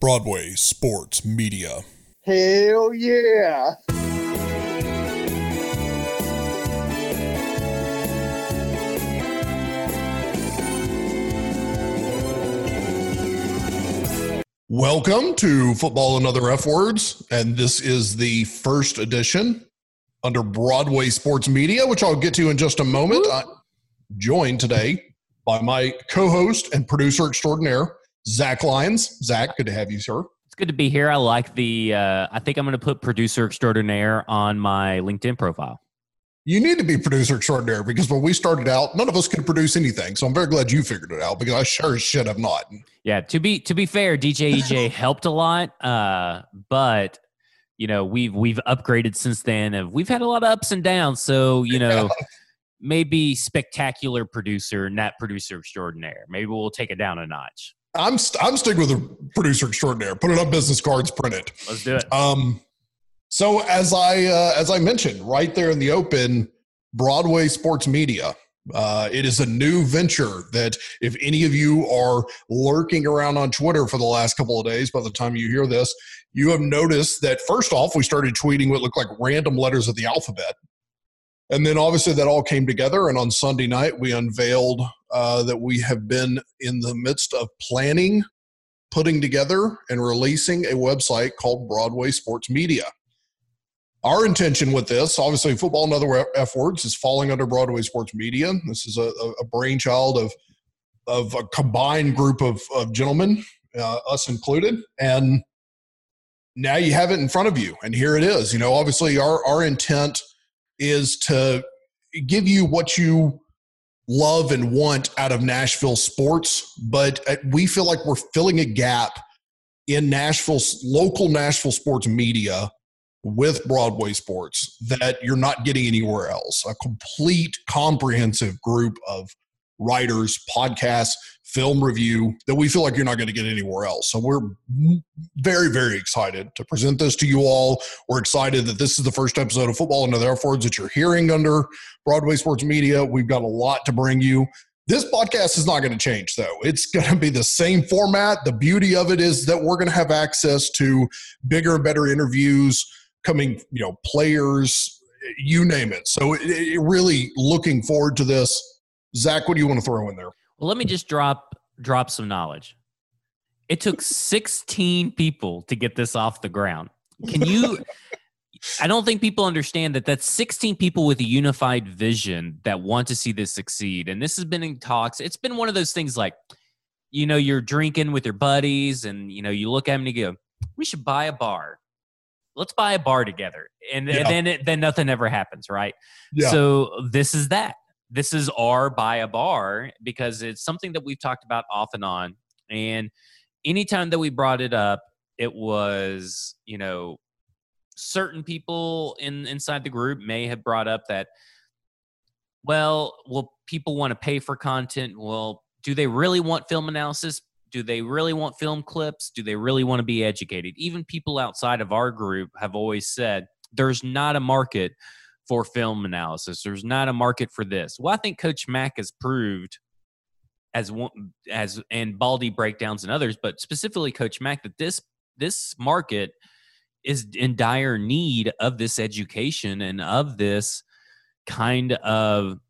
Broadway Sports Media. Hell yeah. Welcome to Football and Other F Words, and this is the first edition under Broadway Sports Media, which I'll get to in just a moment. I'm joined today by my co-host and producer extraordinaire, Zach Lyons. Zach, good to have you, sir. It's good to be here. I like the. Uh, I think I'm going to put producer extraordinaire on my LinkedIn profile. You need to be producer extraordinaire because when we started out, none of us could produce anything. So I'm very glad you figured it out because I sure as shit have not. Yeah. To be to be fair, DJ EJ helped a lot, uh, but you know we've we've upgraded since then. And we've had a lot of ups and downs. So you know. Yeah. Maybe spectacular producer, not producer extraordinaire. Maybe we'll take it down a notch. I'm st- I'm sticking with a producer extraordinaire. Put it on business cards, print it. Let's do it. Um, so as I uh, as I mentioned, right there in the open, Broadway Sports Media. Uh, it is a new venture that if any of you are lurking around on Twitter for the last couple of days, by the time you hear this, you have noticed that first off, we started tweeting what looked like random letters of the alphabet. And then obviously that all came together. And on Sunday night, we unveiled uh, that we have been in the midst of planning, putting together, and releasing a website called Broadway Sports Media. Our intention with this, obviously, football and other F words, is falling under Broadway Sports Media. This is a, a brainchild of of a combined group of, of gentlemen, uh, us included, and now you have it in front of you, and here it is. You know, obviously, our our intent is to give you what you love and want out of Nashville sports, but uh, we feel like we're filling a gap in Nashville's local Nashville sports media with Broadway Sports that you're not getting anywhere else. A complete, comprehensive group of writers, podcasts, film review that we feel like you're not going to get anywhere else. So we're very, very excited to present this to you all. We're excited that this is the first episode of Football and Other F Words that you're hearing under Broadway Sports Media. We've got a lot to bring you. This podcast is not going to change, though. It's going to be the same format. The beauty of it is that we're going to have access to bigger and better interviews, coming, you know, players, you name it. So, it, it really looking forward to this. Zach, what do you want to throw in there? Well, let me just drop drop some knowledge. It took 16 people to get this off the ground. Can you I don't think people understand that that's 16 people with a unified vision that want to see this succeed. And this has been in talks. It's been one of those things like you know, you're drinking with your buddies and you know, you look at them and you go, "We should buy a bar." let's buy a bar together and, yeah. and then it, then nothing ever happens right yeah. so this is that this is our buy a bar because it's something that we've talked about off and on and anytime that we brought it up it was you know certain people in inside the group may have brought up that well well people want to pay for content well do they really want film analysis do they really want film clips? Do they really want to be educated? Even people outside of our group have always said there's not a market for film analysis. There's not a market for this. Well, I think Coach Mack has proved as one as and Baldy breakdowns and others, but specifically Coach Mack that this this market is in dire need of this education and of this kind of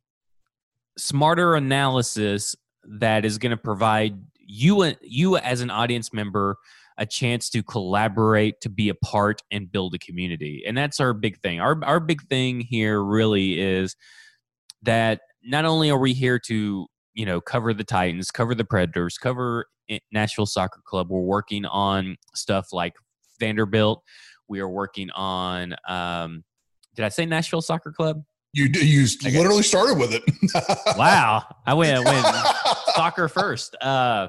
smarter analysis that is going to provide you you as an audience member a chance to collaborate to be a part and build a community. And that's our big thing. Our our big thing here really is that not only are we here to you know cover the titans cover the predators cover nashville soccer club we're working on stuff like vanderbilt. We are working on um did i say nashville soccer club? You you literally started with it. wow, I went, I went soccer first. Uh,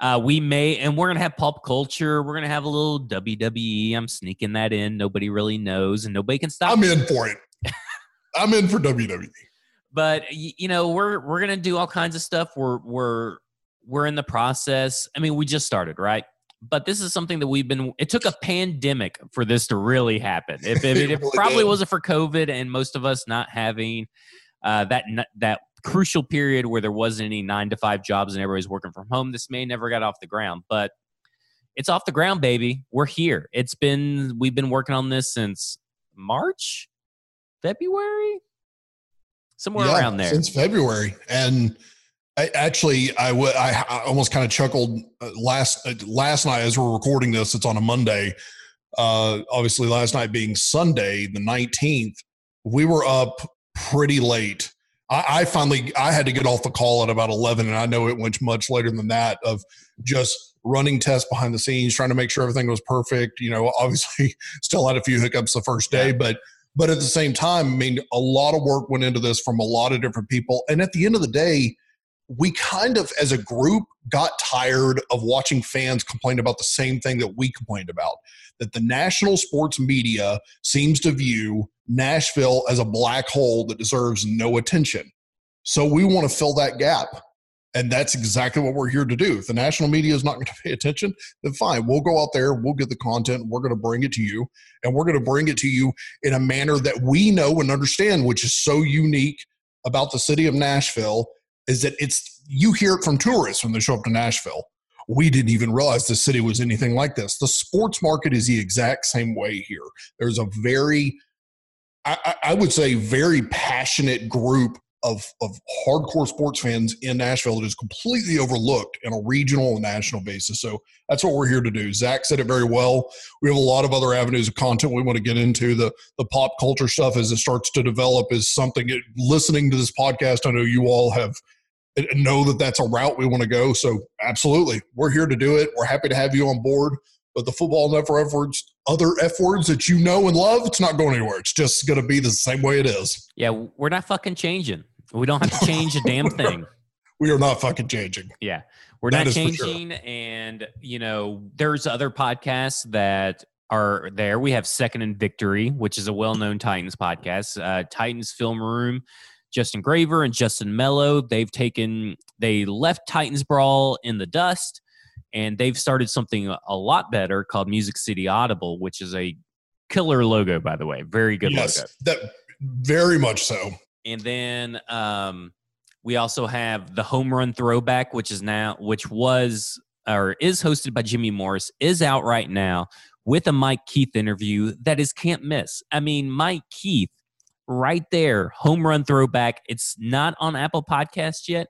uh, we may, and we're gonna have pop culture. We're gonna have a little WWE. I'm sneaking that in. Nobody really knows, and nobody can stop. I'm me. in for it. I'm in for WWE. But you know, we're we're gonna do all kinds of stuff. We're we're we're in the process. I mean, we just started, right? but this is something that we've been it took a pandemic for this to really happen if, if it, it, probably wasn't for covid and most of us not having uh, that that crucial period where there wasn't any nine to five jobs and everybody's working from home this may never got off the ground but it's off the ground, baby. We're here. It's been we've been working on this since March, February, somewhere Yeah, around there. since February. And I, actually, I wa- I- I almost kind of chuckled uh, last uh, last night as we're recording this. It's on a Monday. Uh, obviously, last night being Sunday, the nineteenth, we were up pretty late. I, I finally I had to get off the call at about eleven, and I know it went much later than that. Of just running tests behind the scenes, trying to make sure everything was perfect. You know, obviously, still had a few hiccups the first day, but but at the same time, I mean, a lot of work went into this from a lot of different people. And at the end of the day, we kind of, as a group, got tired of watching fans complain about the same thing that we complained about that the national sports media seems to view Nashville as a black hole that deserves no attention. So we want to fill that gap. And that's exactly what we're here to do. If the national media is not going to pay attention, then fine. We'll go out there, we'll get the content, we're going to bring it to you, and we're going to bring it to you in a manner that we know and understand, which is so unique about the city of Nashville, is that it's you hear it from tourists when they show up to Nashville. We didn't even realize the city was anything like this. The sports market is the exact same way here. There's a very, I, I would say, very passionate group of, of hardcore sports fans in Nashville that is completely overlooked on a regional and national basis. So that's what we're here to do. Zach said it very well. We have a lot of other avenues of content we want to get into. The the pop culture stuff as it starts to develop is something. It, listening to this podcast, I know you all have know that that's a route we want to go. So absolutely, we're here to do it. We're happy to have you on board. But the football never F words, other F words that you know and love, it's not going anywhere. It's just going to be the same way it is. yeah, we're not fucking changing. We don't have to change a damn thing. We are not fucking changing. Yeah. We're That not for sure. changing. And, you know, there's other podcasts that are there. We have Second and Victory, which is a well known Titans podcast. Uh, Titans Film Room, Justin Graver and Justin Melo. They've taken, they left Titans Brawl in the dust and they've started something a lot better called Music City Audible, which is a killer logo, by the way. Very good yes, logo. that very much so. And then um, we also have the home run throwback, which is now, which was or is hosted by Jimmy Morris, is out right now with a Mike Keith interview that is can't miss. I mean, Mike Keith, right there, home run throwback. It's not on Apple Podcast yet.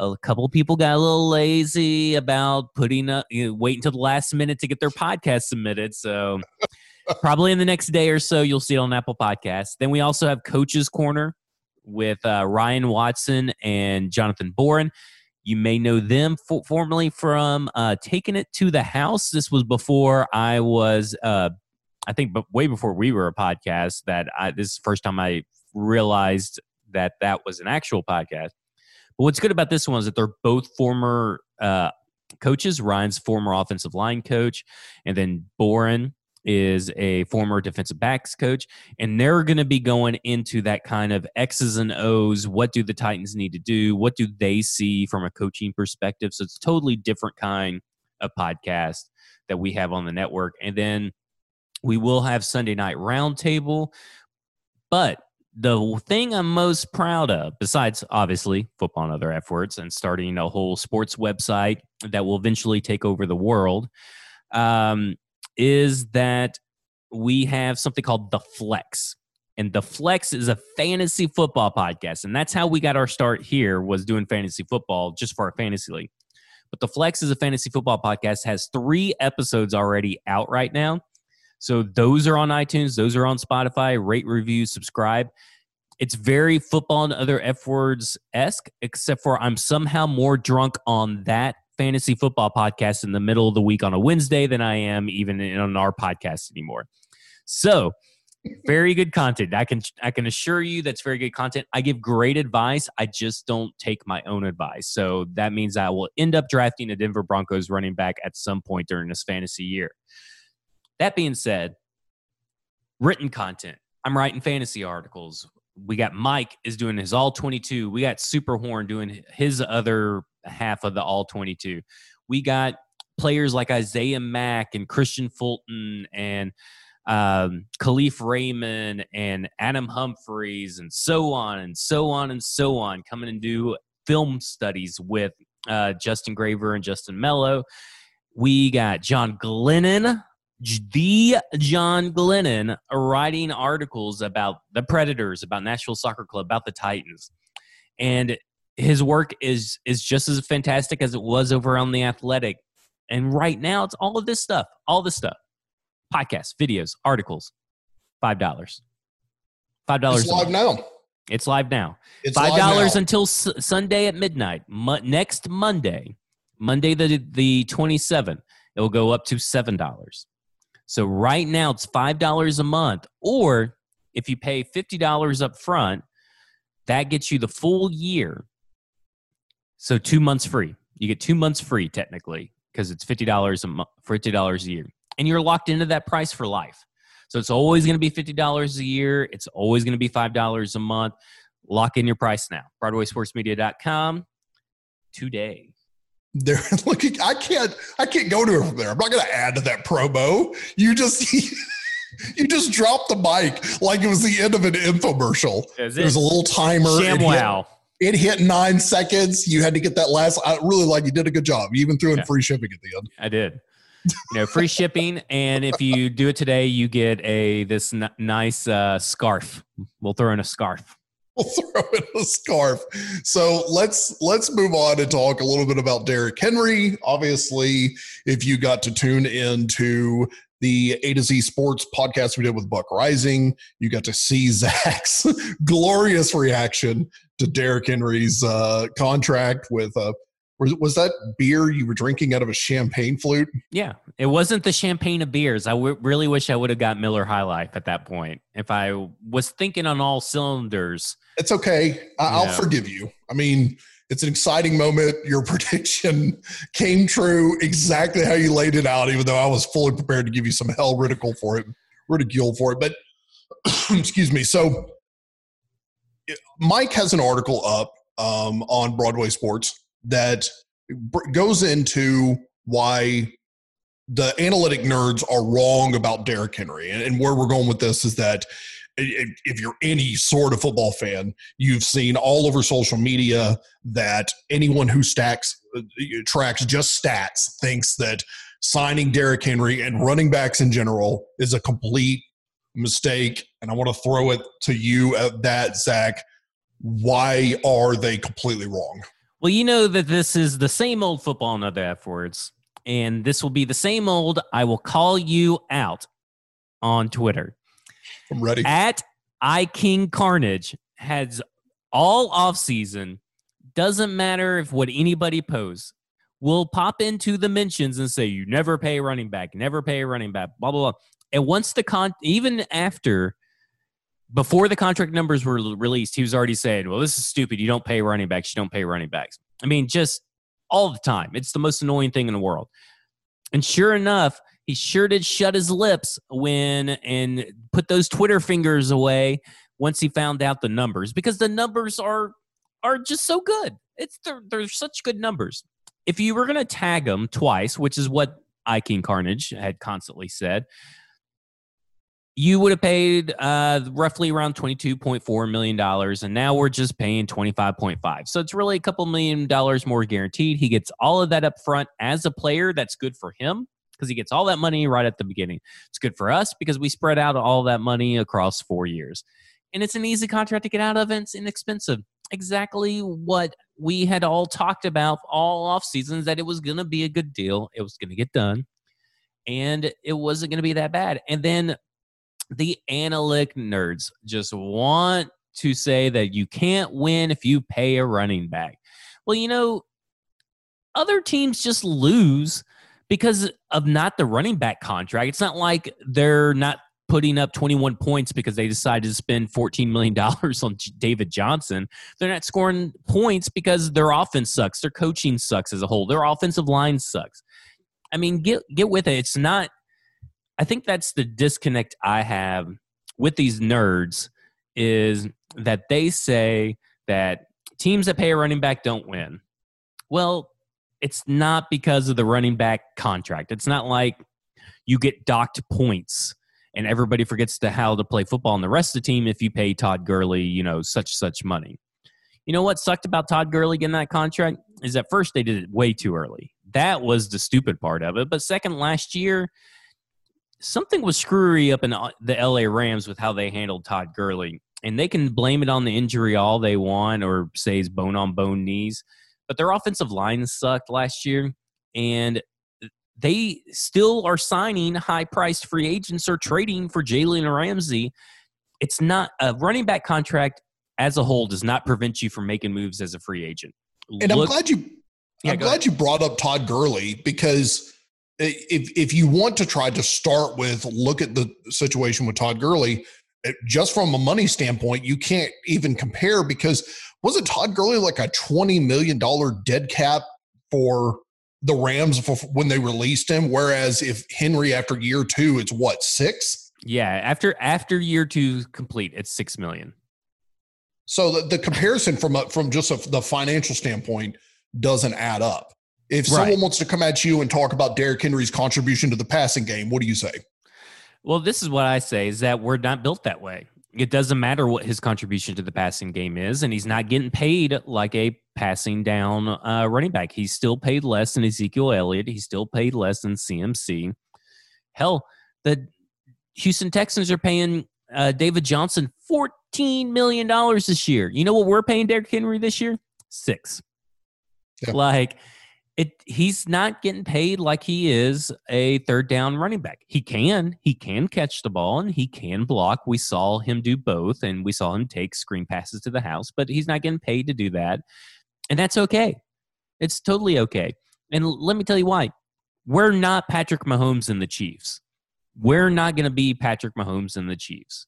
A couple of people got a little lazy about putting up, you know, waiting until the last minute to get their podcast submitted. So probably in the next day or so, you'll see it on Apple Podcasts. Then we also have Coach's Corner with uh, Ryan Watson and Jonathan Boren. You may know them for, formerly from uh, Taking It to the House. This was before I was, uh, I think, but way before we were a podcast. That I, this is the first time I realized that that was an actual podcast. But what's good about this one is that they're both former uh, coaches. Ryan's former offensive line coach, and then Boren is a former defensive backs coach and they're going to be going into that kind of X's and O's. What do the Titans need to do? What do they see from a coaching perspective? So it's a totally different kind of podcast that we have on the network. And then we will have Sunday night roundtable. But the thing I'm most proud of, besides obviously football and other F words and starting a whole sports website that will eventually take over the world, um, is that we have something called The Flex. And The Flex is a fantasy football podcast. And that's how we got our start here was doing fantasy football just for our fantasy league. But The Flex is a fantasy football podcast, has three episodes already out right now. So those are on iTunes, those are on Spotify. Rate, review, subscribe. It's very football and other F words esque, except for I'm somehow more drunk on that fantasy football podcast in the middle of the week on a Wednesday than I am even in, on our podcast anymore. So, very good content. I can I can assure you that's very good content. I give great advice. I just don't take my own advice. So that means I will end up drafting a Denver Broncos running back at some point during this fantasy year. That being said, written content. I'm writing fantasy articles. We got Mike is doing his all 22. We got Superhorn doing his other half of the all 22. We got players like Isaiah Mack and Kristian Fulton and um, Kalif Raymond and Adam Humphries and so on and so on and so on coming and do film studies with uh, Justin Graver and Justin Melo. we got John Glennon, the John Glennon, writing articles about the Predators, about Nashville Soccer Club, about the Titans, and his work is is just as fantastic as it was over on the Athletic. And right now, it's all of this stuff, all this stuff, podcasts, videos, articles, five dollars, five dollars. It's live now. It's live now. It's Five dollars until S- Sunday at midnight. Mo- next Monday, Monday the the twenty seventh, it will go up to seven dollars. So right now it's five dollars a month, or if you pay fifty dollars up front, that gets you the full year. So two months free. You get two months free technically because it's fifty dollars a month, fifty dollars a year, and you're locked into that price for life. So it's always going to be fifty dollars a year. It's always going to be five dollars a month. Lock in your price now. BroadwaySportsMedia.com today. There, looking I can't, I can't go to it from there. I'm not going to add to that promo. You just, you just dropped the mic like it was the end of an infomercial. There's a little timer. It hit, it hit nine seconds. You had to get that last. I really like you did a good job. You even threw in Yeah. free shipping at the end. I did. You know, free shipping, and if you do it today, you get a this n- nice uh, scarf. We'll throw in a scarf. Throw in a scarf. So let's let's move on and talk a little bit about Derrick Henry. Obviously, if you got to tune into the A to Z Sports podcast we did with Buck Reising, you got to see Zach's glorious reaction to Derrick Henry's uh, contract with uh, was, was that beer you were drinking out of a champagne flute? Yeah, it wasn't the champagne of beers. I w- really wish I would have got Miller High Life at that point. If I was thinking on all cylinders, It's okay. I, I'll Yeah. forgive you. I mean, it's an exciting moment. Your prediction came true exactly how you laid it out, even though I was fully prepared to give you some hell ridicule for it, ridicule for it. But excuse me. So Mike has an article up um, on Broadway Sports that goes into why the analytic nerds are wrong about Derrick Henry. And, and where we're going with this is that if, you're any sort of football fan, you've seen all over social media that anyone who stacks uh, tracks just stats thinks that signing Derrick Henry and running backs in general is a complete mistake. And I want to throw it to you at that, Zach. Why are they completely wrong? Well, you know that this is the same old football and other F words, and this will be the same old. I will call you out on Twitter. I'm ready. at iKing Carnage has all offseason, doesn't matter if what anybody posts, will pop into the mentions and say, you never pay a running back, never pay a running back, blah, blah, blah. And once the con, even after, before the contract numbers were released, he was already saying, well, this is stupid. You don't pay running backs. You don't pay running backs. I mean, just all the time. It's the most annoying thing in the world. And sure enough, he sure did shut his lips when and put those Twitter fingers away once he found out the numbers because the numbers are are just so good. It's they're, they're such good numbers. If you were going to tag him twice, which is what Iking Carnage had constantly said, you would have paid uh, roughly around $22.4 million, and now we're just paying 25.5. So it's really a couple million dollars more guaranteed. He gets all of that up front as a player. That's good for him because he gets all that money right at the beginning. It's good for us because we spread out all that money across four years. And it's an easy contract to get out of, and it's inexpensive. Exactly what we had all talked about all off seasons that it was going to be a good deal. It was going to get done, and it wasn't going to be that bad. And then the analytic nerds just want to say that you can't win if you pay a running back. Well, you know, other teams just lose because of not the running back contract. It's not like they're not putting up 21 points because they decided to spend $14 million on David Johnson. They're not scoring points because their offense sucks. Their coaching sucks as a whole. Their offensive line sucks. I mean, get get with it. It's not I think that's the disconnect I have with these nerds is that they say that teams that pay a running back don't win. Well, it's not because of the running back contract. It's not like you get docked points and everybody forgets to how to play football and the rest of the team if you pay Todd Gurley, you know, such such money. You know what sucked about Todd Gurley getting that contract is at first they did it way too early. That was the stupid part of it. But second, last year, something was screwy up in uh, the LA Rams with how they handled Todd Gurley. And they can blame it on the injury all they want or say he's bone on bone knees. But their offensive line sucked last year. And they still are signing high priced free agents or trading for Jalen Ramsey. It's not a running back contract as a whole does not prevent you from making moves as a free agent. And Look, I'm glad you yeah, I'm glad ahead. you brought up Todd Gurley because if if you want to try to start with look at the situation with Todd Gurley, uh, just from a money standpoint, you can't even compare because wasn't Todd Gurley like a twenty million dollar dead cap for the Rams for when they released him? Whereas if Henry after year two, it's what six? Yeah, after after year two complete, it's six million. So the, the comparison from a, from just a, the financial standpoint doesn't add up. If right. someone wants to come at you and talk about Derrick Henry's contribution to the passing game, what do you say? Well, this is what I say is that we're not built that way. It doesn't matter what his contribution to the passing game is, and he's not getting paid like a passing down uh, running back. He's still paid less than Ezekiel Elliott. He's still paid less than CMC. Hell, the Houston Texans are paying uh, David Johnson $14 million this year. You know what we're paying Derrick Henry this year? Six. Yeah. Like it he's not getting paid like he is a third down running back. He can, he can catch the ball and he can block. We saw him do both and we saw him take screen passes to the house, but he's not getting paid to do that. And that's okay. It's totally okay. And let me tell you why. We're not Patrick Mahomes and the Chiefs. We're not going to be Patrick Mahomes and the Chiefs.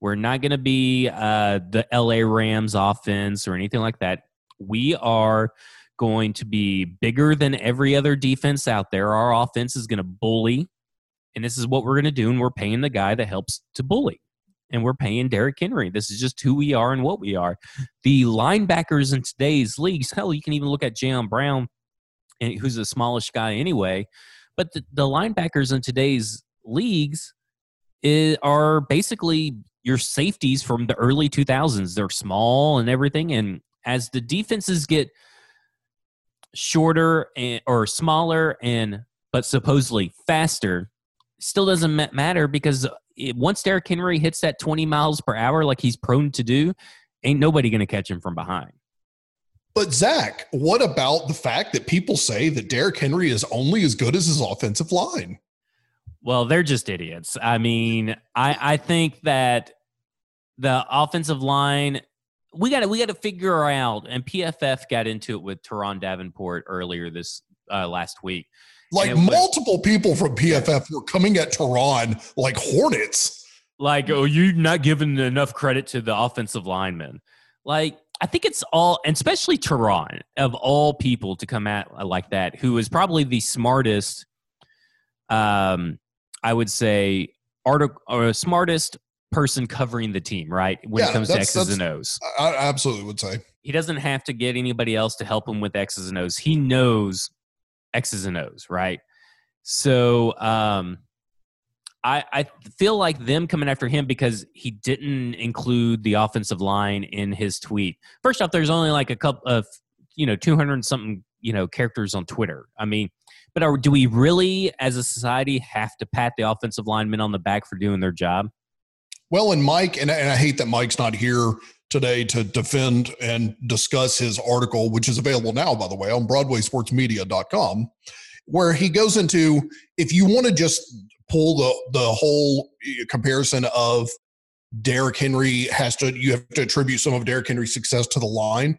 We're not going to be uh, the LA Rams offense or anything like that. We are going to be bigger than every other defense out there. Our offense is going to bully, and this is what we're going to do. And we're paying the guy that helps to bully, and we're paying Derrick Henry. This is just who we are and what we are. The linebackers in today's leagues, hell, you can even look at Jayon Brown, who's the smallest guy anyway. But the, the linebackers in today's leagues is, are basically your safeties from the early 2000s. They're small and everything. And as the defenses get – shorter and, or smaller and but supposedly faster still doesn't matter because it, once Derrick Henry hits that 20 miles per hour like he's prone to do, ain't nobody going to catch him from behind. But Zach, what about the fact that people say that Derrick Henry is only as good as his offensive line? Well, they're just idiots. I mean, I I think that the offensive line we got to we got to figure out. And PFF got into it with Turron Davenport earlier this uh, last week. Like multiple was, people from PFF were coming at Turron like hornets. Like, oh, you're not giving enough credit to the offensive linemen. Like, I think it's all, and especially Turron, of all people to come at uh, like that, who is probably the smartest, um, I would say, article or smartest person covering the team, right? When yeah, it comes to X's and O's. I absolutely would say. He doesn't have to get anybody else to help him with X's and O's. He knows X's and O's, right? So um, I, I feel like them coming after him because he didn't include the offensive line in his tweet. First off, there's only like a couple of, you know, 200 something, you know, characters on Twitter. I mean, but are, do we really, as a society, have to pat the offensive linemen on the back for doing their job? Well, and Mike, and, and I hate that Mike's not here today to defend and discuss his article, which is available now, by the way, on BroadwaySportsMedia.com, where he goes into if you want to just pull the the whole comparison of Derrick Henry has to you have to attribute some of Derrick Henry's success to the line.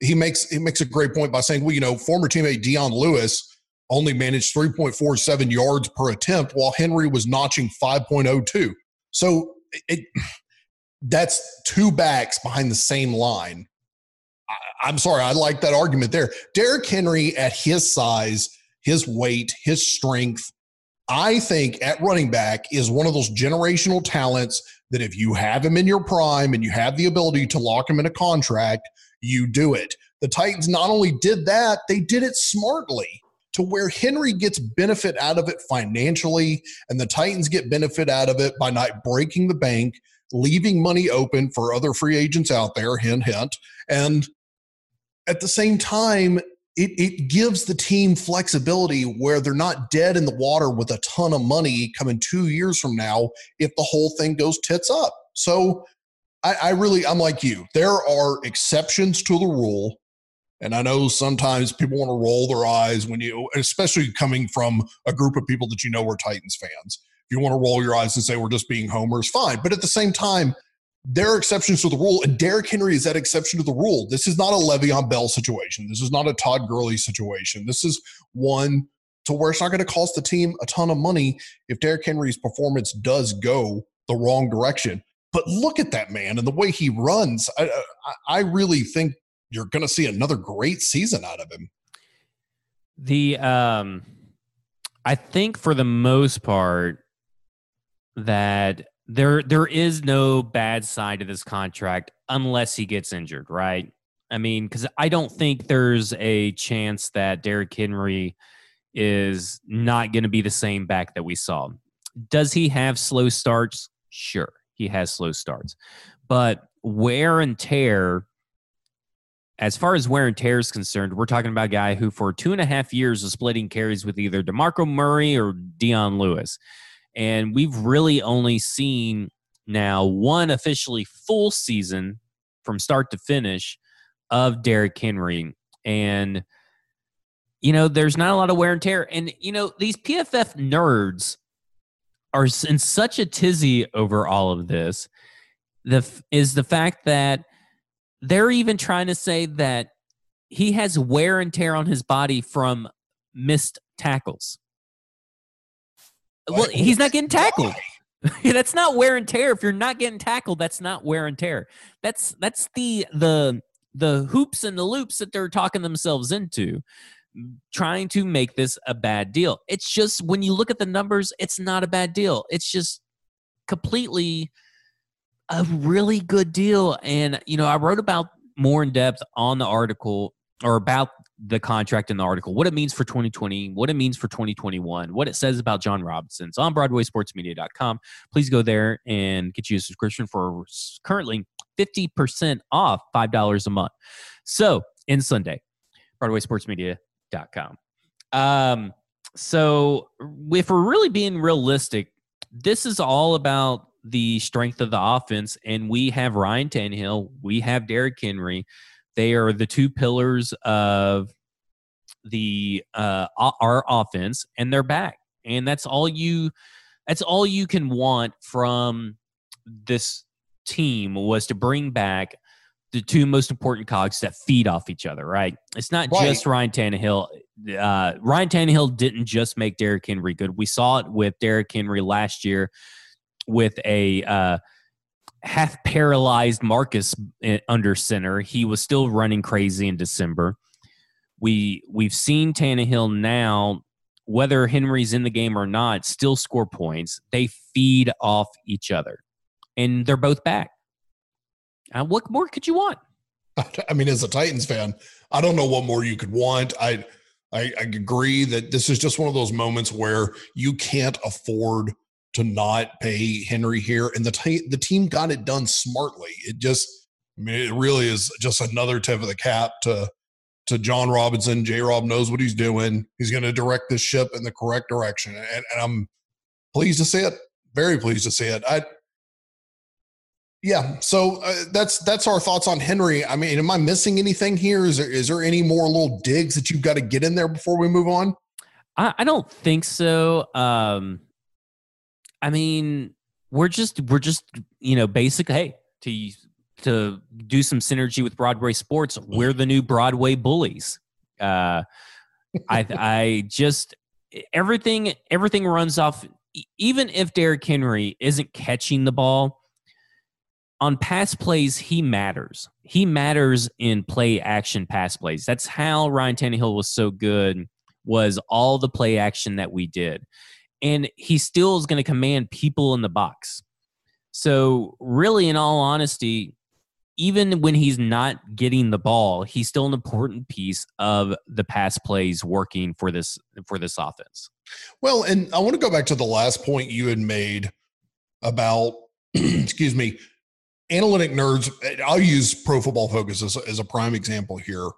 He makes he makes a great point by saying, well, you know, former teammate Dion Lewis only managed 3.47 yards per attempt while Henry was notching 5.02. So it, that's two backs behind the same line. I, am sorry, I like that argument there. Derrick Henry at his size, his weight, his strength, I think at running back is one of those generational talents that if you have him in your prime and you have the ability to lock him in a contract, you do it. The Titans not only did that, they did it smartly to where Henry gets benefit out of it financially, and the Titans get benefit out of it by not breaking the bank, leaving money open for other free agents out there, hint, hint. And at the same time, it, it gives the team flexibility where they're not dead in the water with a ton of money coming two years from now if the whole thing goes tits up. So I, I really, I'm like you. There are exceptions to the rule. And I know sometimes people want to roll their eyes when you, especially coming from a group of people that you know are Titans fans. If you want to roll your eyes and say we're just being homers, fine. But at the same time, there are exceptions to the rule, and Derrick Henry is that exception to the rule. This is not a Le'Veon Bell situation. This is not a Todd Gurley situation. This is one to where it's not going to cost the team a ton of money if Derrick Henry's performance does go the wrong direction. But look at that man and the way he runs. I, I, I really think you're going to see another great season out of him. The um, I think for the most part that there there is no bad side to this contract unless he gets injured, right? I mean, because I don't think there's a chance that Derrick Henry is not going to be the same back that we saw. Does he have slow starts? Sure, he has slow starts, but wear and tear. As far as wear and tear is concerned, we're talking about a guy who, for two and a half years, was splitting carries with either DeMarco Murray or Dion Lewis. And we've really only seen now one officially full season from start to finish of Derrick Henry. And, you know, there's not a lot of wear and tear. And, you know, these PFF nerds are in such a tizzy over all of this. The is the fact that they're even trying to say that he has wear and tear on his body from missed tackles. Well, he's not getting tackled. that's not wear and tear. If you're not getting tackled, that's not wear and tear. That's that's the the the hoops and the loops that they're talking themselves into trying to make this a bad deal. It's just when you look at the numbers, it's not a bad deal. It's just completely a really good deal. And you know, I wrote about more in depth on the article or about the contract in the article, what it means for 2020, what it means for 2021, what it says about Jon Robinson. It's on BroadwaySportsMedia.com. Please go there and get you a subscription for currently 50% off, $5 a month. So, in Sunday, BroadwaySportsMedia.com. Um, so, if we're really being realistic, this is all about the strength of the offense. And we have Ryan Tannehill, we have Derrick Henry they are the two pillars of the uh, our offense, and they're back. And that's all you. That's all you can want from this team was to bring back the two most important cogs that feed off each other, right? It's not right. just Ryan Tannehill. Uh, Ryan Tannehill didn't just make Derrick Henry good. We saw it with Derrick Henry last year with a uh, half paralyzed Marcus eh, under center. He was still running crazy in December. We we've seen Tannehill now, whether Henry's in the game or not, still score points. They feed off each other, and they're both back. Uh, what more could you want? I mean, as a Titans fan, I don't know what more you could want. I, I, I agree that this is just one of those moments where you can't afford to not pay Henry here, and the t- the team got it done smartly. It just, I mean, it really is just another tip of the cap to to Jon Robinson. J. Rob knows what he's doing. He's going to direct this ship in the correct direction, and, and I'm pleased to see it. Very pleased to see it. I, yeah. So uh, that's that's our thoughts on Henry. I mean, am I missing anything here? Is there is there any more little digs that you've got to get in there before we move on? I, I don't think so. Um, I mean, we're just we're just you know basic. Hey, to to do some synergy with Broadway Sports, we're the new Broadway bullies. Uh, I I just everything everything runs off. Even if Derrick Henry isn't catching the ball on pass plays, he matters. He matters in play action pass plays. That's how Ryan Tannehill was so good. Was all the play action that we did and he still is going to command people in the box. So, really, in all honesty, even when he's not getting the ball, he's still an important piece of the pass plays working for this for this offense. Well, and I want to go back to the last point you had made about, excuse me, analytic nerds. I'll use Pro Football Focus as, as a prime example here.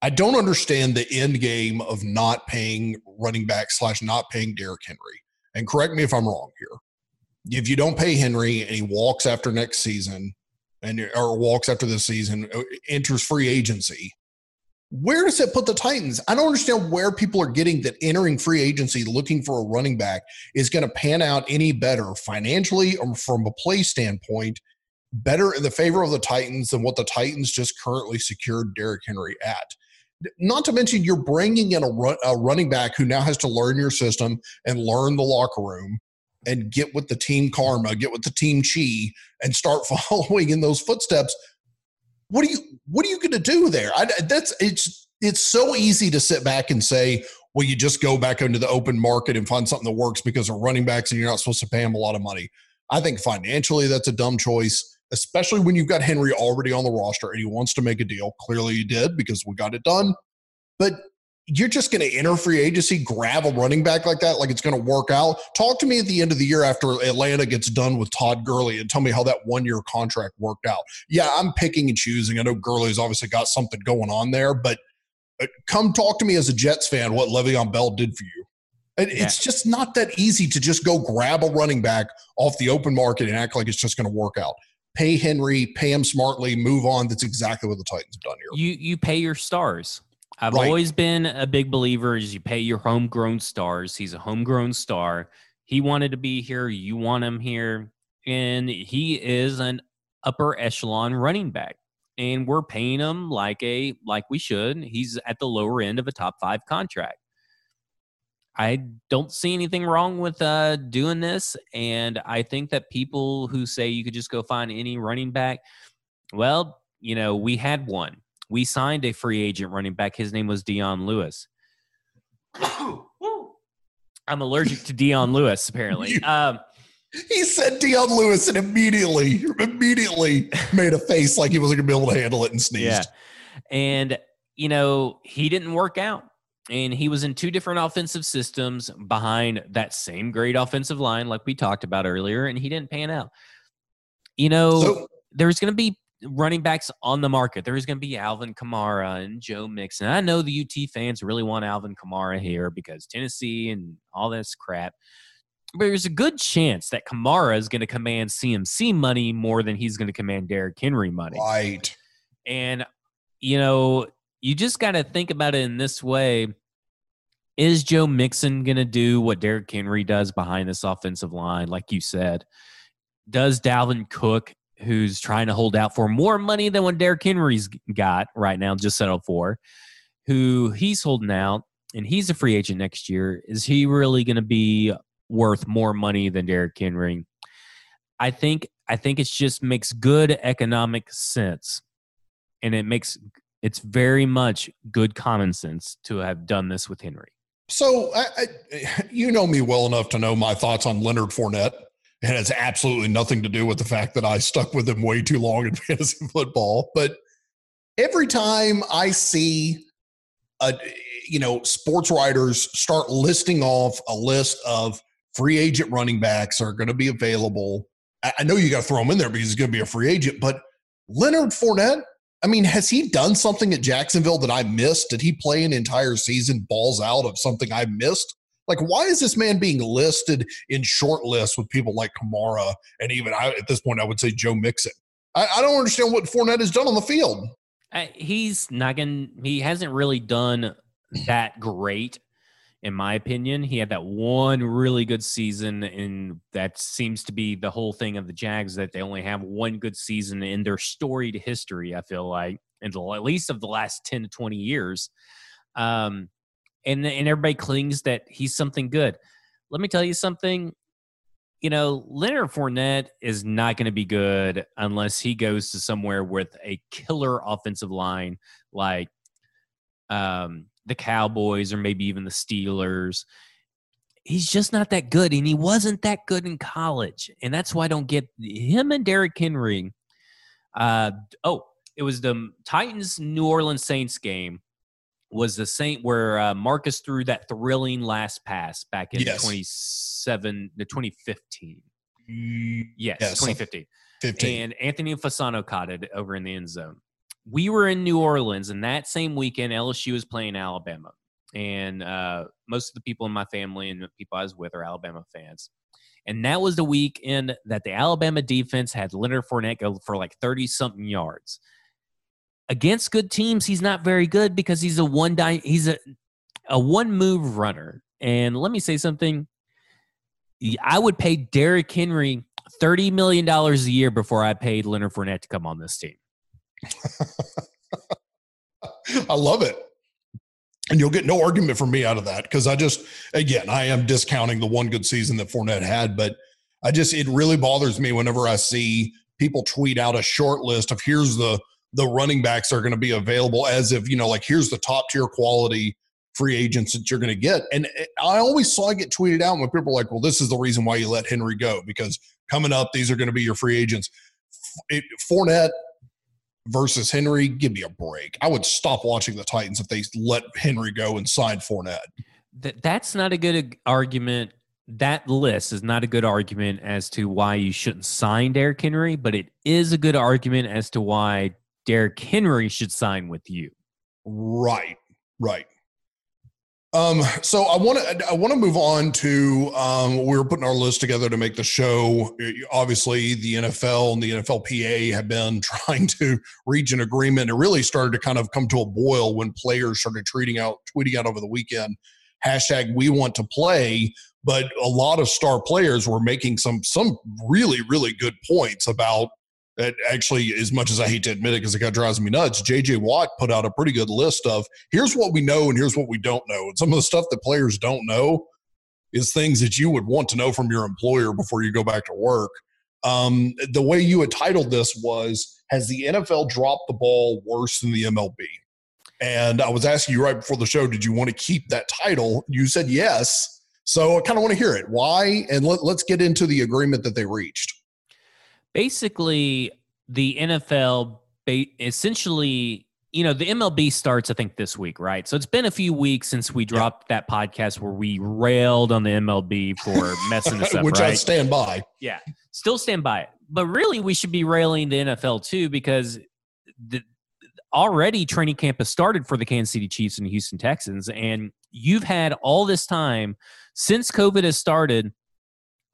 I don't understand the end game of not paying running back slash not paying Derrick Henry. And correct me if I'm wrong here. If you don't pay Henry and he walks after next season, and or walks after this season, uh, enters free agency, where does it put the Titans? I don't understand where people are getting that entering free agency looking for a running back is going to pan out any better financially or from a play standpoint, better in the favor of the Titans than what the Titans just currently secured Derrick Henry at. Not to mention, you're bringing in a, run, a running back who now has to learn your system and learn the locker room and get with the team karma, get with the team chi, and start following in those footsteps what are you what are you going to do there? I, that's it's it's so easy to sit back and say, well, you just go back into the open market and find something that works because they're running backs and you're not supposed to pay them a lot of money. I think financially that's a dumb choice, especially when you've got Henry already on the roster and he wants to make a deal. Clearly he did because we got it done. But you're just going to enter free agency, grab a running back like that, like it's going to work out. Talk to me at the end of the year after Atlanta gets done with Todd Gurley and tell me how that one year contract worked out. Yeah, I'm picking and choosing. I know Gurley's obviously got something going on there, but uh, come talk to me as a Jets fan what Le'Veon Bell did for you. It's just not that easy to just go grab a running back off the open market and act like it's just going to work out. Pay Henry, pay him smartly, move on. That's exactly what the Titans have done here. You you pay your stars. I've right. always been a big believer is you pay your homegrown stars. He's a homegrown star. He wanted to be here. You want him here. And he is an upper echelon running back. And we're paying him like a like we should. He's at the lower end of a top five contract. I don't see anything wrong with uh, doing this. And I think that people who say you could just go find any running back, well, you know, we had one we signed a free agent running back. His name was Dion Lewis. I'm allergic to Dion Lewis, apparently. Um, he said Dion Lewis and immediately, immediately made a face like he wasn't gonna be able to handle it and sneezed. Yeah. And you know, he didn't work out. And he was in two different offensive systems behind that same great offensive line, like we talked about earlier, and he didn't pan out. You know, so, there's going to be running backs on the market. There is going to be Alvin Kamara and Joe Mixon. I know the UT fans really want Alvin Kamara here because Tennessee and all this crap. But there's a good chance that Kamara is going to command CMC money more than he's going to command Derrick Henry money. Right. And, you know, you just got to think about it in this way. Is Joe Mixon going to do what Derrick Henry does behind this offensive line, like you said? Does Dalvin Cook who's trying to hold out for more money than what Derrick Henry's got right now, just settled for, who he's holding out, and he's a free agent next year. Is he really going to be worth more money than Derrick Henry? I think I think it just makes good economic sense, and it makes it's very much good common sense to have done this with Henry. So, I, I, you know me well enough to know my thoughts on Leonard Fournette. It has absolutely nothing to do with the fact that I stuck with him way too long in fantasy football. But every time I see a, you know, sports writers start listing off a list of free agent running backs are going to be available. I know you got to throw him in there because he's going to be a free agent, but Leonard Fournette, I mean, has he done something at Jacksonville that I missed? Did he play an entire season balls out of something I missed? Like, why is this man being listed in short lists with people like Kamara and even I, at this point, I would say Joe Mixon? I, I don't understand what Fournette has done on the field. Uh, he's not going. He hasn't really done that great, in my opinion. He had that one really good season, and that seems to be the whole thing of the Jags that they only have one good season in their storied history. I feel like, at least of the last ten to twenty years. Um, and and everybody clings that he's something good. Let me tell you something. You know, Leonard Fournette is not going to be good unless he goes to somewhere with a killer offensive line like um, the Cowboys or maybe even the Steelers. He's just not that good, and he wasn't that good in college, and that's why I don't get him and Derrick Henry. Uh, oh, it was the Titans New Orleans Saints game was the Saint where uh, Marcus threw that thrilling last pass back in yes. 27 the 2015. Yes, yes 2015. 15. And Anthony Fasano caught it over in the end zone. We were in New Orleans, and that same weekend, LSU was playing Alabama. And uh, most of the people in my family and people I was with are Alabama fans. And that was the weekend that the Alabama defense had Leonard Fournette go for like 30 something yards. Against good teams, he's not very good because he's a one di- he's a a one move runner. And let me say something. I would pay Derrick Henry $30 million a year before I paid Leonard Fournette to come on this team. I love it. And you'll get no argument from me out of that because I just, again, I am discounting the one good season that Fournette had, but I just, it really bothers me whenever I see people tweet out a short list of here's the the running backs are going to be available as if you know like here's the top tier quality free agents that you're going to get and eh, i always saw it get tweeted out when people are like well this is the reason why you let henry go because coming up these are going to be your free agents it, Fournette versus Henry, give me a break. I would stop watching the Titans if they let Henry go and sign Fournette. That that's not a good argument. That list is not a good argument as to why you shouldn't sign Derrick Henry, but it is a good argument as to why Derrick Henry should sign with you. Right, right. Um, so I want to I want to move on to um, we were putting our list together to make the show. Obviously, the NFL and the NFLPA have been trying to reach an agreement. It really started to kind of come to a boil when players started tweeting out tweeting out over the weekend hashtag We Want to Play. But a lot of star players were making some some really really good points about that actually, as much as I hate to admit it because it kind of drives me nuts, JJ Watt put out a pretty good list of here's what we know and here's what we don't know. And some of the stuff that players don't know is things that you would want to know from your employer before you go back to work. Um, the way you had titled this was Has the NFL dropped the ball worse than the MLB? And I was asking you right before the show, did you want to keep that title? You said yes. So I kind of want to hear it. Why? And let, let's get into the agreement that they reached basically the NFL essentially you know the MLB starts I think this week, right? So it's been a few weeks since we dropped yeah. that podcast where we railed on the MLB for messing us up, which right? I stand by. Yeah, still stand by it. But really, we should be railing the NFL too because the, already training camp has started for the Kansas City Chiefs and Houston Texans, and you've had all this time since COVID has started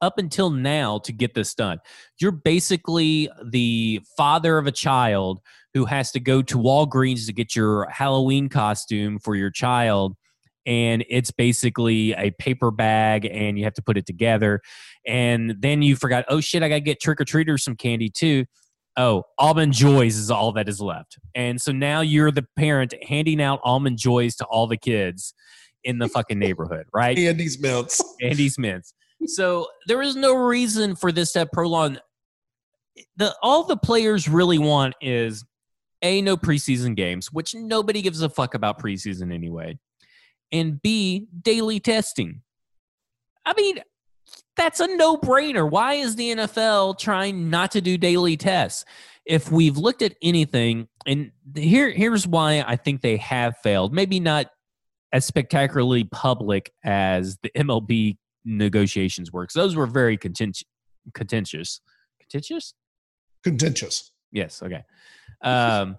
up until now to get this done. You're basically the father of a child who has to go to Walgreens to get your Halloween costume for your child. And it's basically a paper bag, and you have to put it together. And then you forgot, oh shit, I got to get trick or treaters some candy too. Oh, almond joys is all that is left. And so now you're the parent handing out almond joys to all the kids in the fucking neighborhood, right? Andes mints. Andes mints so there is no reason for this to have prolonged. The all the players really want is a no preseason games, which nobody gives a fuck about preseason anyway, and b daily testing. I mean, that's a no brainer. Why is the NFL trying not to do daily tests? If we've looked at anything, and here here's why I think they have failed. Maybe not as spectacularly public as the MLB negotiations works. Those were very contentious. Contentious. Contentious. Contentious. Yes. Okay. Um,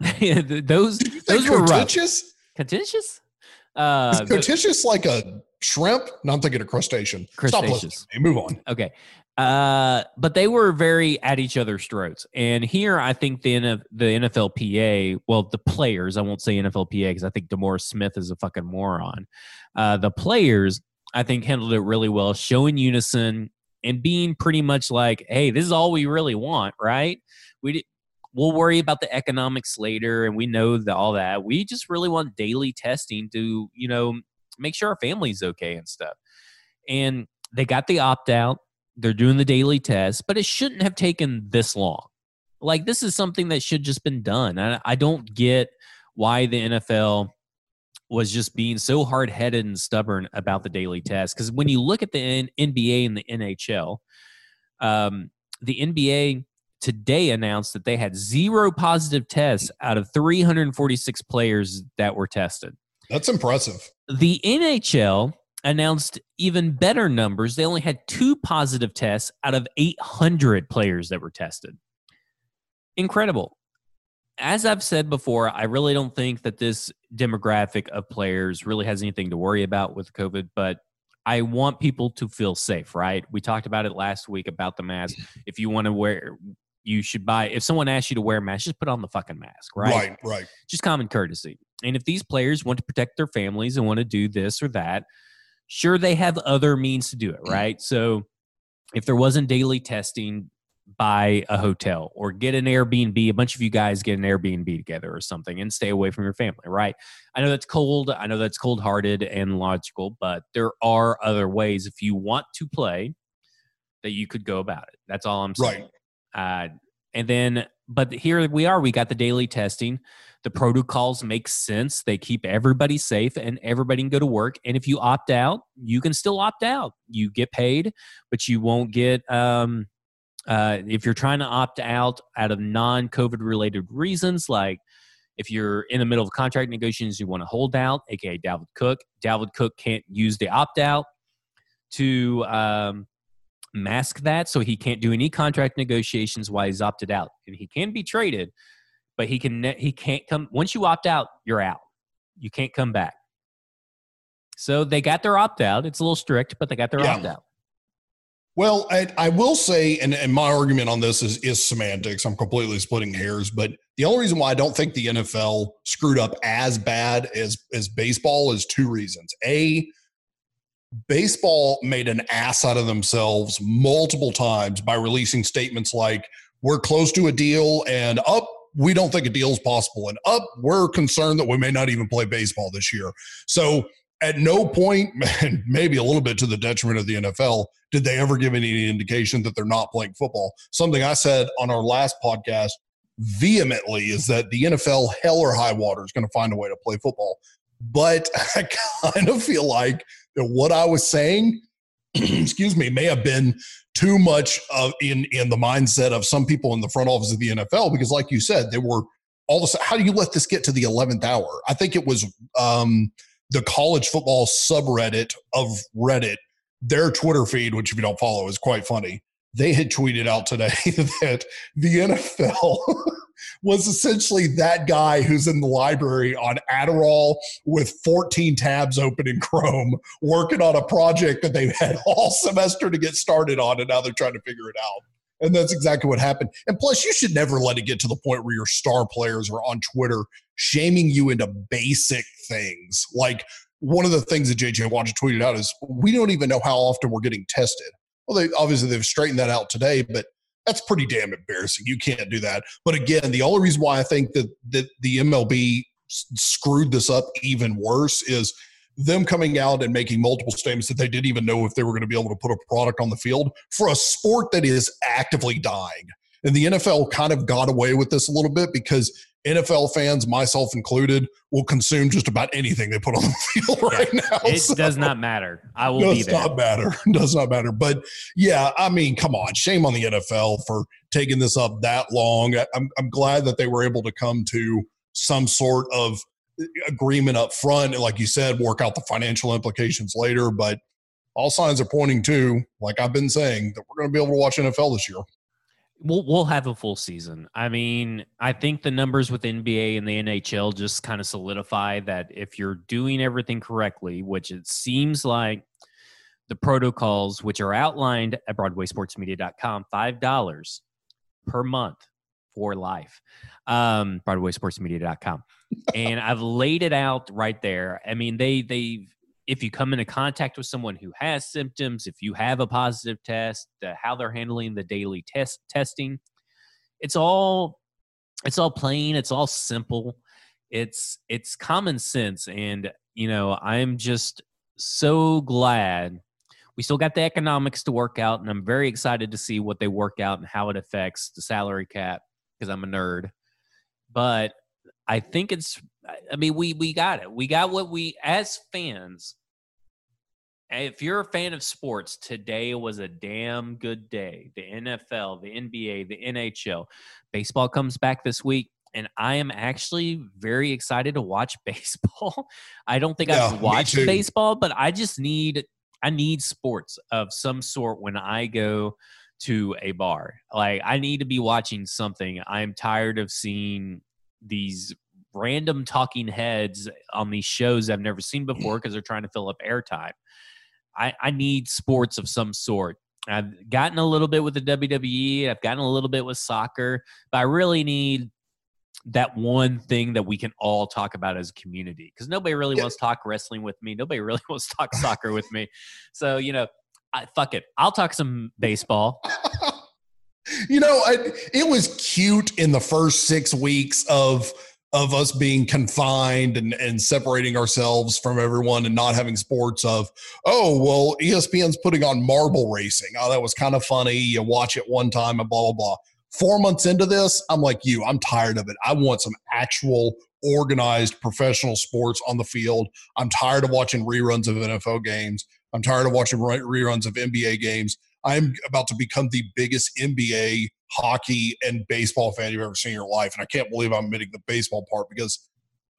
those those were contentious. Rough. Contentious. Uh, Is contentious like a shrimp? No, I'm thinking a crustacean. Crustaceous. Move on. Okay. Uh, but they were very at each other's throats. And here, I think the NF, the NFLPA, well, the players, I won't say NFLPA because I think DeMaurice Smith is a fucking moron. Uh, the players I think handled it really well, showing unison and being pretty much like, "Hey, this is all we really want, right? We we'll worry about the economics later, and we know that all that. We just really want daily testing to, you know, make sure our family's okay and stuff." And they got the opt out. They're doing the daily test, but it shouldn't have taken this long. Like this is something that should just been done. I, I don't get why the NFL was just being so hard headed and stubborn about the daily test. Because when you look at the N- NBA and the NHL, um, the NBA today announced that they had zero positive tests out of 346 players that were tested. That's impressive. The NHL announced even better numbers. They only had two positive tests out of 800 players that were tested. Incredible. As I've said before, I really don't think that this demographic of players really has anything to worry about with COVID, but I want people to feel safe, right? We talked about it last week about the mask. If you want to wear, you should buy. If someone asks you to wear a mask, just put on the fucking mask, right? Right, right. Just common courtesy. And if these players want to protect their families and want to do this or that, sure, they have other means to do it, right? So if there wasn't daily testing, buy a hotel or get an Airbnb. A bunch of you guys get an Airbnb together or something and stay away from your family, right? I know that's cold. I know that's cold hearted and logical, but there are other ways if you want to play that you could go about it. That's all I'm saying. Right. Uh, and then, but here we are. We got the daily testing. The protocols make sense. They keep everybody safe and everybody can go to work. And if you opt out, you can still opt out. You get paid, but you won't get um, uh, if you're trying to opt out out of non COVID related reasons, like if you're in the middle of contract negotiations, you want to hold out, aka Dalvin Cook, Dalvin Cook can't use the opt out to um, mask that. So he can't do any contract negotiations while he's opted out. And he can be traded, but he can he can't come once you opt out, you're out. You can't come back. So they got their opt out. It's a little strict, but they got their yeah. opt out. Well, I, I, will say, and, and my argument on this is is semantics. I'm completely splitting hairs, but the only reason why I don't think the NFL screwed up as bad as as baseball is two reasons. A, baseball made an ass out of themselves multiple times by releasing statements like "We're close to a deal," and "Up, we don't think a deal is possible," and "Up, we're concerned that we may not even play baseball this year." So at no point, and maybe a little bit to the detriment of the NFL, did they ever give any indication that they're not playing football. Something I said on our last podcast vehemently is that the NFL, hell or high water, is going to find a way to play football. But I kind of feel like that what I was saying, excuse me, may have been too much of in in the mindset of some people in the front office of the NFL because, like you said, they were all of a sudden. How do you let this get to the eleventh hour? I think it was. um the college football subreddit of Reddit, their Twitter feed, which if you don't follow is quite funny, they had tweeted out today that the NFL was essentially that guy who's in the library on Adderall with 14 tabs open in Chrome, working on a project that they've had all semester to get started on, and now they're trying to figure it out. And that's exactly what happened. And plus, you should never let it get to the point where your star players are on Twitter shaming you into basic things. Like one of the things that JJ Watt tweeted out is we don't even know how often we're getting tested. Well, they obviously they've straightened that out today, but that's pretty damn embarrassing. You can't do that. But again, the only reason why I think that that the MLB screwed this up even worse is them coming out and making multiple statements that they didn't even know if they were going to be able to put a product on the field for a sport that is actively dying. And the NFL kind of got away with this a little bit because NFL fans, myself included, will consume just about anything they put on the field right now. It so does not matter. I will does be there. It does not matter. does not matter. But yeah, I mean, come on. Shame on the NFL for taking this up that long. I'm, I'm glad that they were able to come to some sort of agreement up front like you said work out the financial implications later but all signs are pointing to like i've been saying that we're going to be able to watch nfl this year. We'll we'll have a full season. I mean i think the numbers with nba and the nhl just kind of solidify that if you're doing everything correctly which it seems like the protocols which are outlined at broadwaysportsmedia.com five dollars per month for life. Um broadwaysportsmedia.com and I've laid it out right there. I mean, they they if you come into contact with someone who has symptoms, if you have a positive test, the, how they're handling the daily test testing, it's all it's all plain, it's all simple. It's it's common sense and you know, I'm just so glad we still got the economics to work out and I'm very excited to see what they work out and how it affects the salary cap because I'm a nerd. But I think it's. I mean, we we got it. We got what we as fans. If you're a fan of sports, today was a damn good day. The NFL, the NBA, the NHL, baseball comes back this week, and I am actually very excited to watch baseball. I don't think yeah, I've watched baseball, but I just need I need sports of some sort when I go to a bar. Like I need to be watching something. I'm tired of seeing these random talking heads on these shows I've never seen before because they're trying to fill up airtime. I, I need sports of some sort. I've gotten a little bit with the WWE. I've gotten a little bit with soccer, but I really need that one thing that we can all talk about as a community because nobody really Yeah. wants to talk wrestling with me. Nobody really wants to talk soccer with me. So you know, I, fuck it. I'll talk some baseball. you know, I, it was cute in the first six weeks of of us being confined and, and separating ourselves from everyone and not having sports of oh well espn's putting on marble racing. Oh that was kind of funny. You watch it one time and blah blah blah. Four months into this i'm like you i'm tired of it. I want some actual organized professional sports on the field. I'm tired of watching reruns of nfl games. I'm tired of watching reruns of nba games I'm about to become the biggest NBA, hockey, and baseball fan you've ever seen in your life. And I can't believe I'm admitting the baseball part because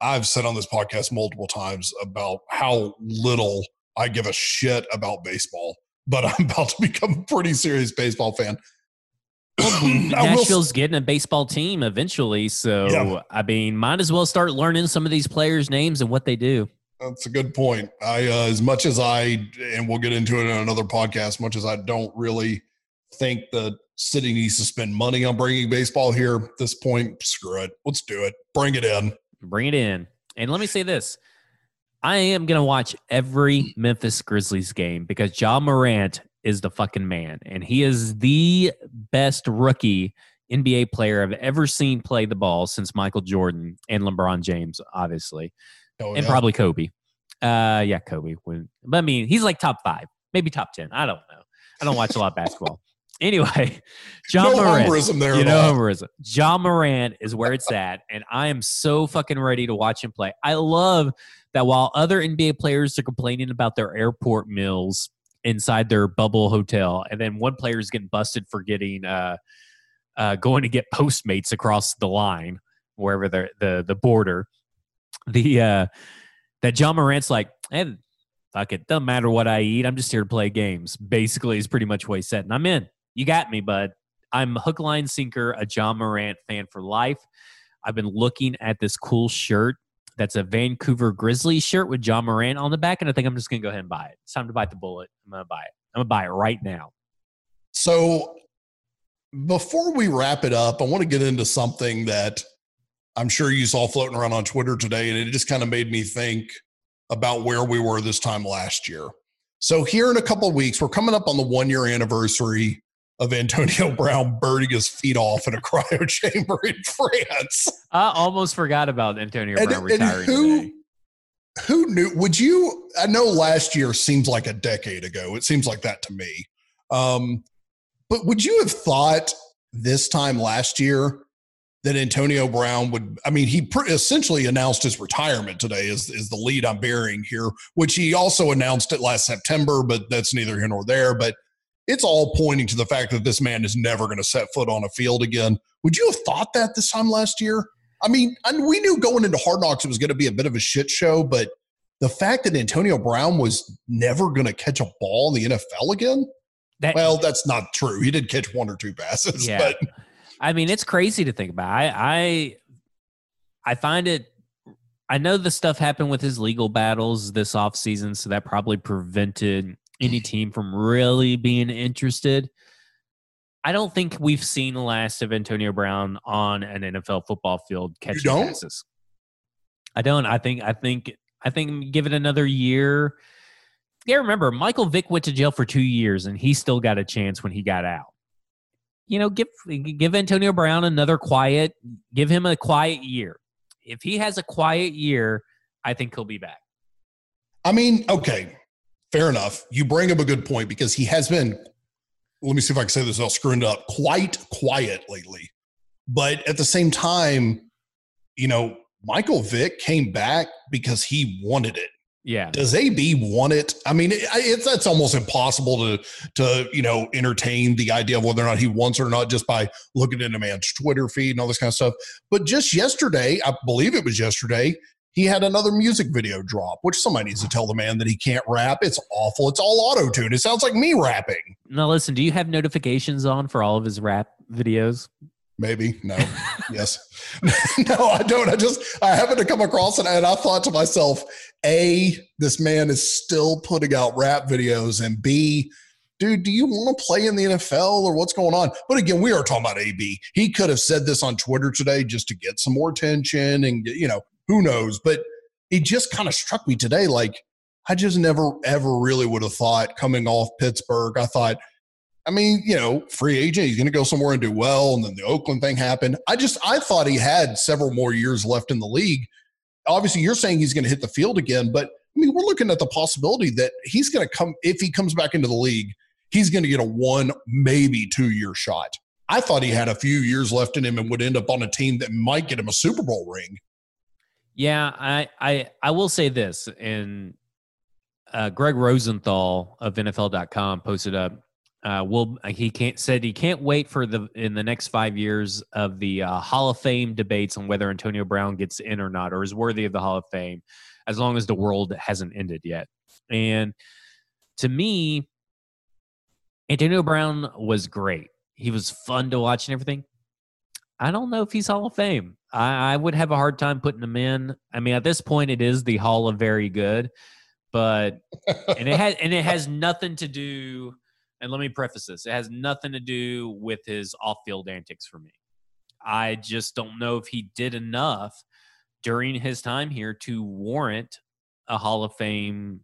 I've said on this podcast multiple times about how little I give a shit about baseball. But I'm about to become a pretty serious baseball fan. Well, I will- Nashville's getting a baseball team eventually, so Yeah. I mean, might as well start learning some of these players' names and what they do. That's a good point. I, uh, as much as I, and we'll get into it in another podcast, much as I don't really think the city needs to spend money on bringing baseball here at this point, screw it. Let's do it. Bring it in. Bring it in. And let me say this I am going to watch every Memphis Grizzlies game because Ja Morant is the fucking man. And he is the best rookie NBA player I've ever seen play the ball since Michael Jordan and LeBron James, obviously, Oh, and yeah. probably Kobe. Uh, yeah, Kobe. But I mean, he's like top five, maybe top 10. I don't know. I don't watch a lot of basketball. Anyway, John no homerism there You know, all. homerism. Ja Morant is where it's at, and I am so fucking ready to watch him play. I love that while other NBA players are complaining about their airport meals inside their bubble hotel, and then one player is getting busted for getting uh, uh, going to get Postmates across the line wherever the the the border. The uh, that Ja Morant's like, hey, fuck it, doesn't matter what I eat. I'm just here to play games. Basically, is pretty much what he said, and I'm in. You got me, bud. I'm hook, line, sinker, a Ja Morant fan for life. I've been looking at this cool shirt that's a Vancouver Grizzlies shirt with Ja Morant on the back, and I think I'm just gonna go ahead and buy it. It's time to bite the bullet. I'm gonna buy it. I'm gonna buy it right now. So before we wrap it up, I want to get into something that I'm sure you saw floating around on Twitter today, and it just kind of made me think about where we were this time last year. So here in a couple of weeks, we're coming up on the one year anniversary of Antonio Brown burning his feet off in a cryo chamber in France. I almost forgot about Antonio And, Brown and retiring who today. who knew? Would you? I know last year seems like a decade ago. It seems like that to me. Um, but would you have thought this time last year that Antonio Brown would? I mean, he pre- essentially announced his retirement today. Is is the lead I'm bearing here? Which he also announced it last September, but that's neither here nor there. But it's all pointing to the fact that this man is never going to set foot on a field again. Would you have thought that this time last year? I mean, and we knew going into Hard Knocks it was going to be a bit of a shit show, but the fact that Antonio Brown was never going to catch a ball in the NFL again, That, well, that's not true. He did catch one or two passes, Yeah. but I mean, it's crazy to think about. I, I, I find it. I know the stuff happened with his legal battles this offseason, so that probably prevented any team from really being interested. I don't think we've seen the last of Antonio Brown on an NFL football field catching passes. I don't. I think. I think. I think. Give it another year. Yeah, remember Michael Vick went to jail for two years, and he still got a chance when he got out you know, give give Antonio Brown another quiet, give him a quiet year. If he has a quiet year, I think he'll be back. I mean, okay, fair enough. You bring up a good point because he has been, let me see if I can say this screwing it up, quite quiet lately. But at the same time, you know, Michael Vick came back because he wanted it. Yeah. Does AB want it? I mean, it, it's that's almost impossible to to you know entertain the idea of whether or not he wants it or not just by looking at a man's Twitter feed and all this kind of stuff. But just yesterday, I believe it was yesterday, he had another music video drop, which somebody needs to tell the man that he can't rap. It's awful. It's all auto tune. It sounds like me rapping. Now listen, do you have notifications on for all of his rap videos? Maybe no, yes, no. I don't. I just I happened to come across it, and I thought to myself, a this man is still putting out rap videos, and b dude, do you want to play in the NFL or what's going on? But again, we are talking about AB. He could have said this on Twitter today just to get some more attention and, you know, who knows? But it just kind of struck me today like, I just never, ever really would have thought coming off Pittsburgh. I thought, I mean, you know, free agent, he's going to go somewhere and do well. And then the Oakland thing happened. I just, I thought he had several more years left in the league. Obviously, you're saying he's going to hit the field again, but I mean, we're looking at the possibility that he's going to come, if he comes back into the league, he's going to get a one, maybe two year shot. I thought he had a few years left in him and would end up on a team that might get him a Super Bowl ring. Yeah, I I, I will say this, and uh, Greg Rosenthal of NFL.com posted up. Uh, will he can't said he can't wait for the in the next five years of the uh, Hall of Fame debates on whether Antonio Brown gets in or not or is worthy of the Hall of Fame, as long as the world hasn't ended yet. And to me, Antonio Brown was great. He was fun to watch and everything. I don't know if he's Hall of Fame. I, I, would have a hard time putting him in. I mean, at this point, it is the Hall of Very Good, but and it has and it has nothing to do. And let me preface this: it has nothing to do with his off-field antics for me. I just don't know if he did enough during his time here to warrant a Hall of Fame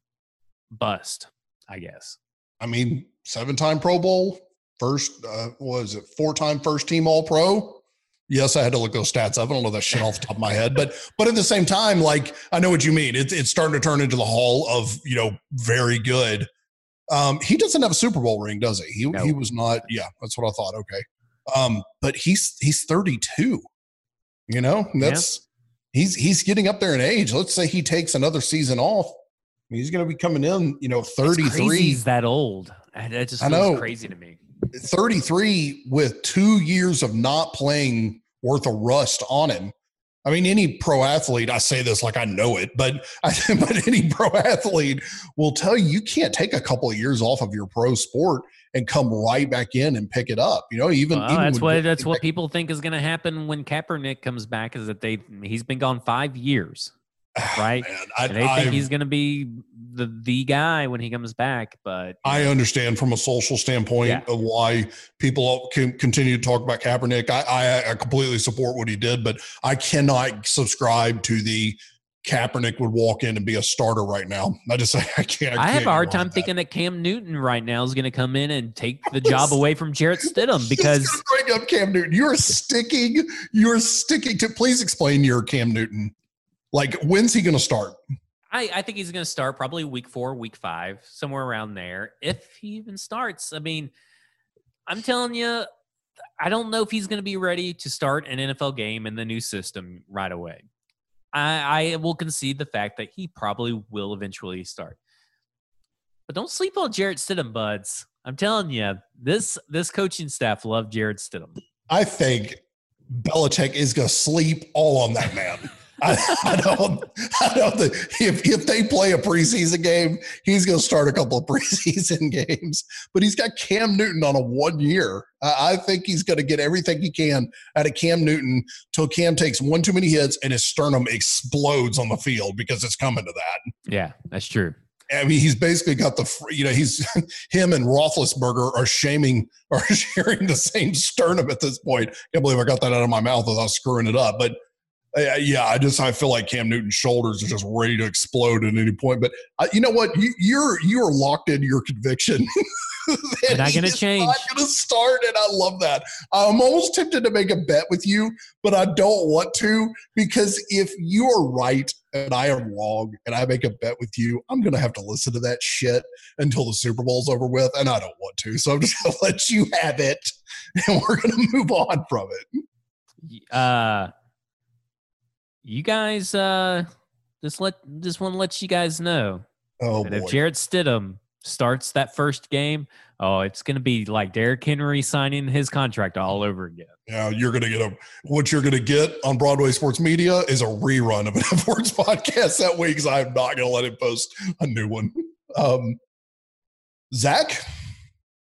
bust. I guess. I mean, seven time Pro Bowl, first, uh, was it four time first team All Pro? Yes, I had to look those stats up. I don't know that shit off the top of my head, but but at the same time, like I know what you mean. It's it's starting to turn into the hall of you know very good. Um, he doesn't have a Super Bowl ring, does he? He no. he was not. Yeah, that's what I thought. Okay, um, but he's he's 32. You know, that's yeah. he's he's getting up there in age. Let's say he takes another season off he's going to be coming in, you know, 33. He's that old. That just I know. crazy to me. 33 with two years of not playing worth of rust on him. I mean, any pro athlete, I say this like I know it, but I, but any pro athlete will tell you you can't take a couple of years off of your pro sport and come right back in and pick it up. You know, even, well, even that's what that's what people think is going to happen when Kaepernick comes back. Is that they he's been gone five years. right? Man, I, they think I've, he's going to be the the guy when he comes back. But I know. understand from a social standpoint yeah. of why people can continue to talk about Kaepernick. I, I, I completely support what he did, but I cannot subscribe to the Kaepernick would walk in and be a starter right now. I just say I can't. I, I have a hard time that. thinking that Cam Newton right now is going to come in and take the job away from Jarrett Stidham because bring up Cam Newton. You're sticking. You're sticking to. Please explain your Cam Newton. Like, when's he going to start? I, I think he's going to start probably week four, week five, somewhere around there. If he even starts, I mean, I'm telling you, I don't know if he's going to be ready to start an NFL game in the new system right away. I, I will concede the fact that he probably will eventually start. But don't sleep on Jarrett Stidham, buds. I'm telling you, this this coaching staff love Jarrett Stidham. I think Belichick is going to sleep all on that man. I, I, don't. I don't think if if they play a preseason game, he's going to start a couple of preseason games. But he's got Cam Newton on a one year. I, I think he's going to get everything he can out of Cam Newton till Cam takes one too many hits and his sternum explodes on the field because it's coming to that. Yeah, that's true. I mean, he's basically got the, you know, he's him and Roethlisberger are shaming, are sharing the same sternum at this point. Can't believe I got that out of my mouth without screwing it up. But yeah, I just I feel like Cam Newton's shoulders are just ready to explode at any point. But uh, you know what? You, you're you are locked in your conviction. not going to change. Not going to start, and I love that. I'm almost tempted to make a bet with you, but I don't want to because if you are right and I am wrong, and I make a bet with you, I'm going to have to listen to that shit until the Super Bowl's over with, and I don't want to. So I'm just going to let you have it, and we're going to move on from it. Uh you guys uh just let just want to let you guys know. Oh, and if Jarrett Stidham starts that first game, oh, it's going to be like Derrick Henry signing his contract all over again. Yeah, you're going to get a what you're going to get on Broadway Sports Media is a rerun of an F podcast that week because I'm not going to let him post a new one. Um, Zach,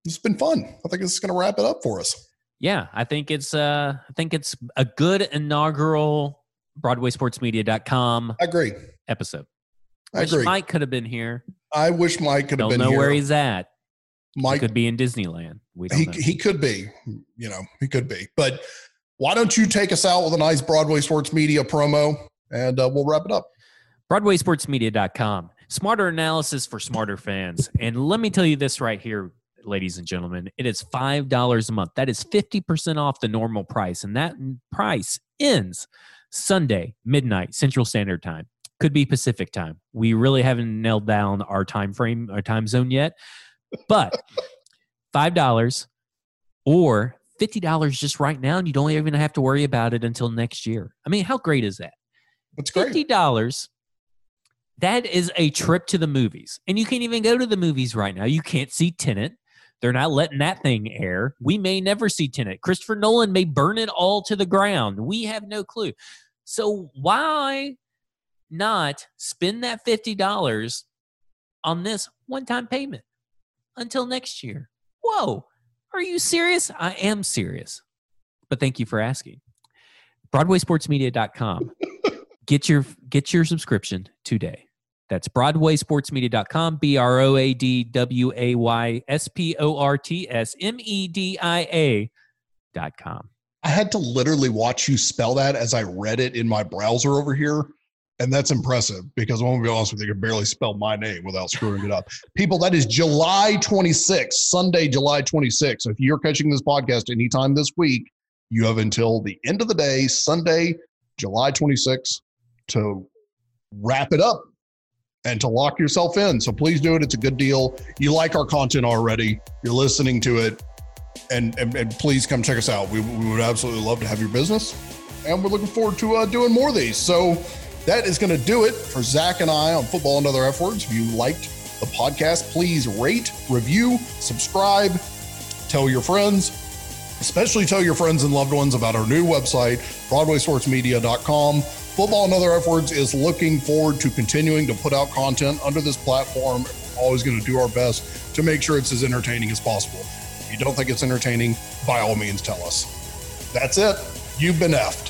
it's been fun. I think this is going to wrap it up for us. yeah, I think it's uh I think it's a good inaugural BroadwaySportsMedia.com I agree. episode. I Wish agree. Mike could have been here. I wish Mike could have Don't been know here. where he's at. He Mike could be in Disneyland. We don't he, know. he could be, you know, he could be. But why don't you take us out with a nice Broadway Sports Media promo and uh, we'll wrap it up. BroadwaySportsMedia.com. Smarter analysis for smarter fans. And let me tell you this right here, ladies and gentlemen. It is $5 a month. That is 50% off the normal price. And that price ends Sunday, midnight, Central Standard Time. Could be Pacific time. We really haven't nailed down our time frame, our time zone yet. But $5 or $50 just right now, and you don't even have to worry about it until next year. I mean, how great is that? It's great. Fifty dollars. That is a trip to the movies, and you can't even go to the movies right now. You can't see Tenet. They're not letting that thing air. We may never see Tenet. Christopher Nolan may burn it all to the ground. We have no clue. So why not spend that fifty dollars on this one-time payment until next year? Whoa, are you serious? I am serious. But thank you for asking. BroadwaySportsMedia.com get your get your subscription today. That's BroadwaySportsMedia.com, B R O A D W A Y S P O R T S M E D I A dot com. I had to literally watch you spell that as I read it in my browser over here. And that's impressive because going to be honest with you, I can barely spell my name without screwing it up. People, that is July 26th, Sunday, July 26th. So if you're catching this podcast anytime this week, you have until the end of the day, Sunday, July 26th, to wrap it up and to lock yourself in. So please do it. It's a good deal. You like our content already, you're listening to it and, and, and please come check us out. We, we would absolutely love to have your business, and we're looking forward to uh, doing more of these. So that is going to do it for Zach and I on Football and Other F Words. If you liked the podcast, please rate, review, subscribe, tell your friends, especially tell your friends and loved ones about our new website, BroadwaySportsMedia.com. Football and Other F Words is looking forward to continuing to put out content under this platform. We're always going to do our best to make sure it's as entertaining as possible. If you don't think it's entertaining, by all means tell us. That's it. You've been effed.